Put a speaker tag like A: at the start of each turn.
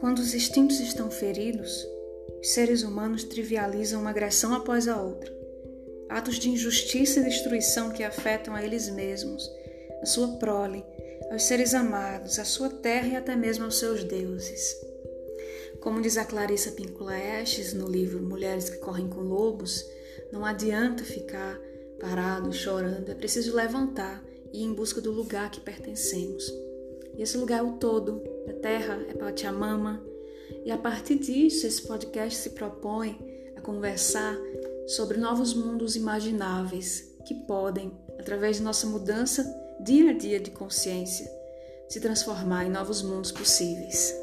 A: Quando os instintos estão feridos, os seres humanos trivializam uma agressão após a outra. Atos de injustiça e destruição que afetam a eles mesmos, a sua prole, aos seres amados, a sua terra e até mesmo aos seus deuses. Como diz a Clarissa Pincula Estes no livro Mulheres que Correm com Lobos, não adianta ficar parado, chorando, é preciso levantar e ir em busca do lugar que pertencemos. E esse lugar é o todo, a terra é Pachamama. E a partir disso, esse podcast se propõe a conversar sobre novos mundos imagináveis que podem, através de nossa mudança dia a dia de consciência, se transformar em novos mundos possíveis.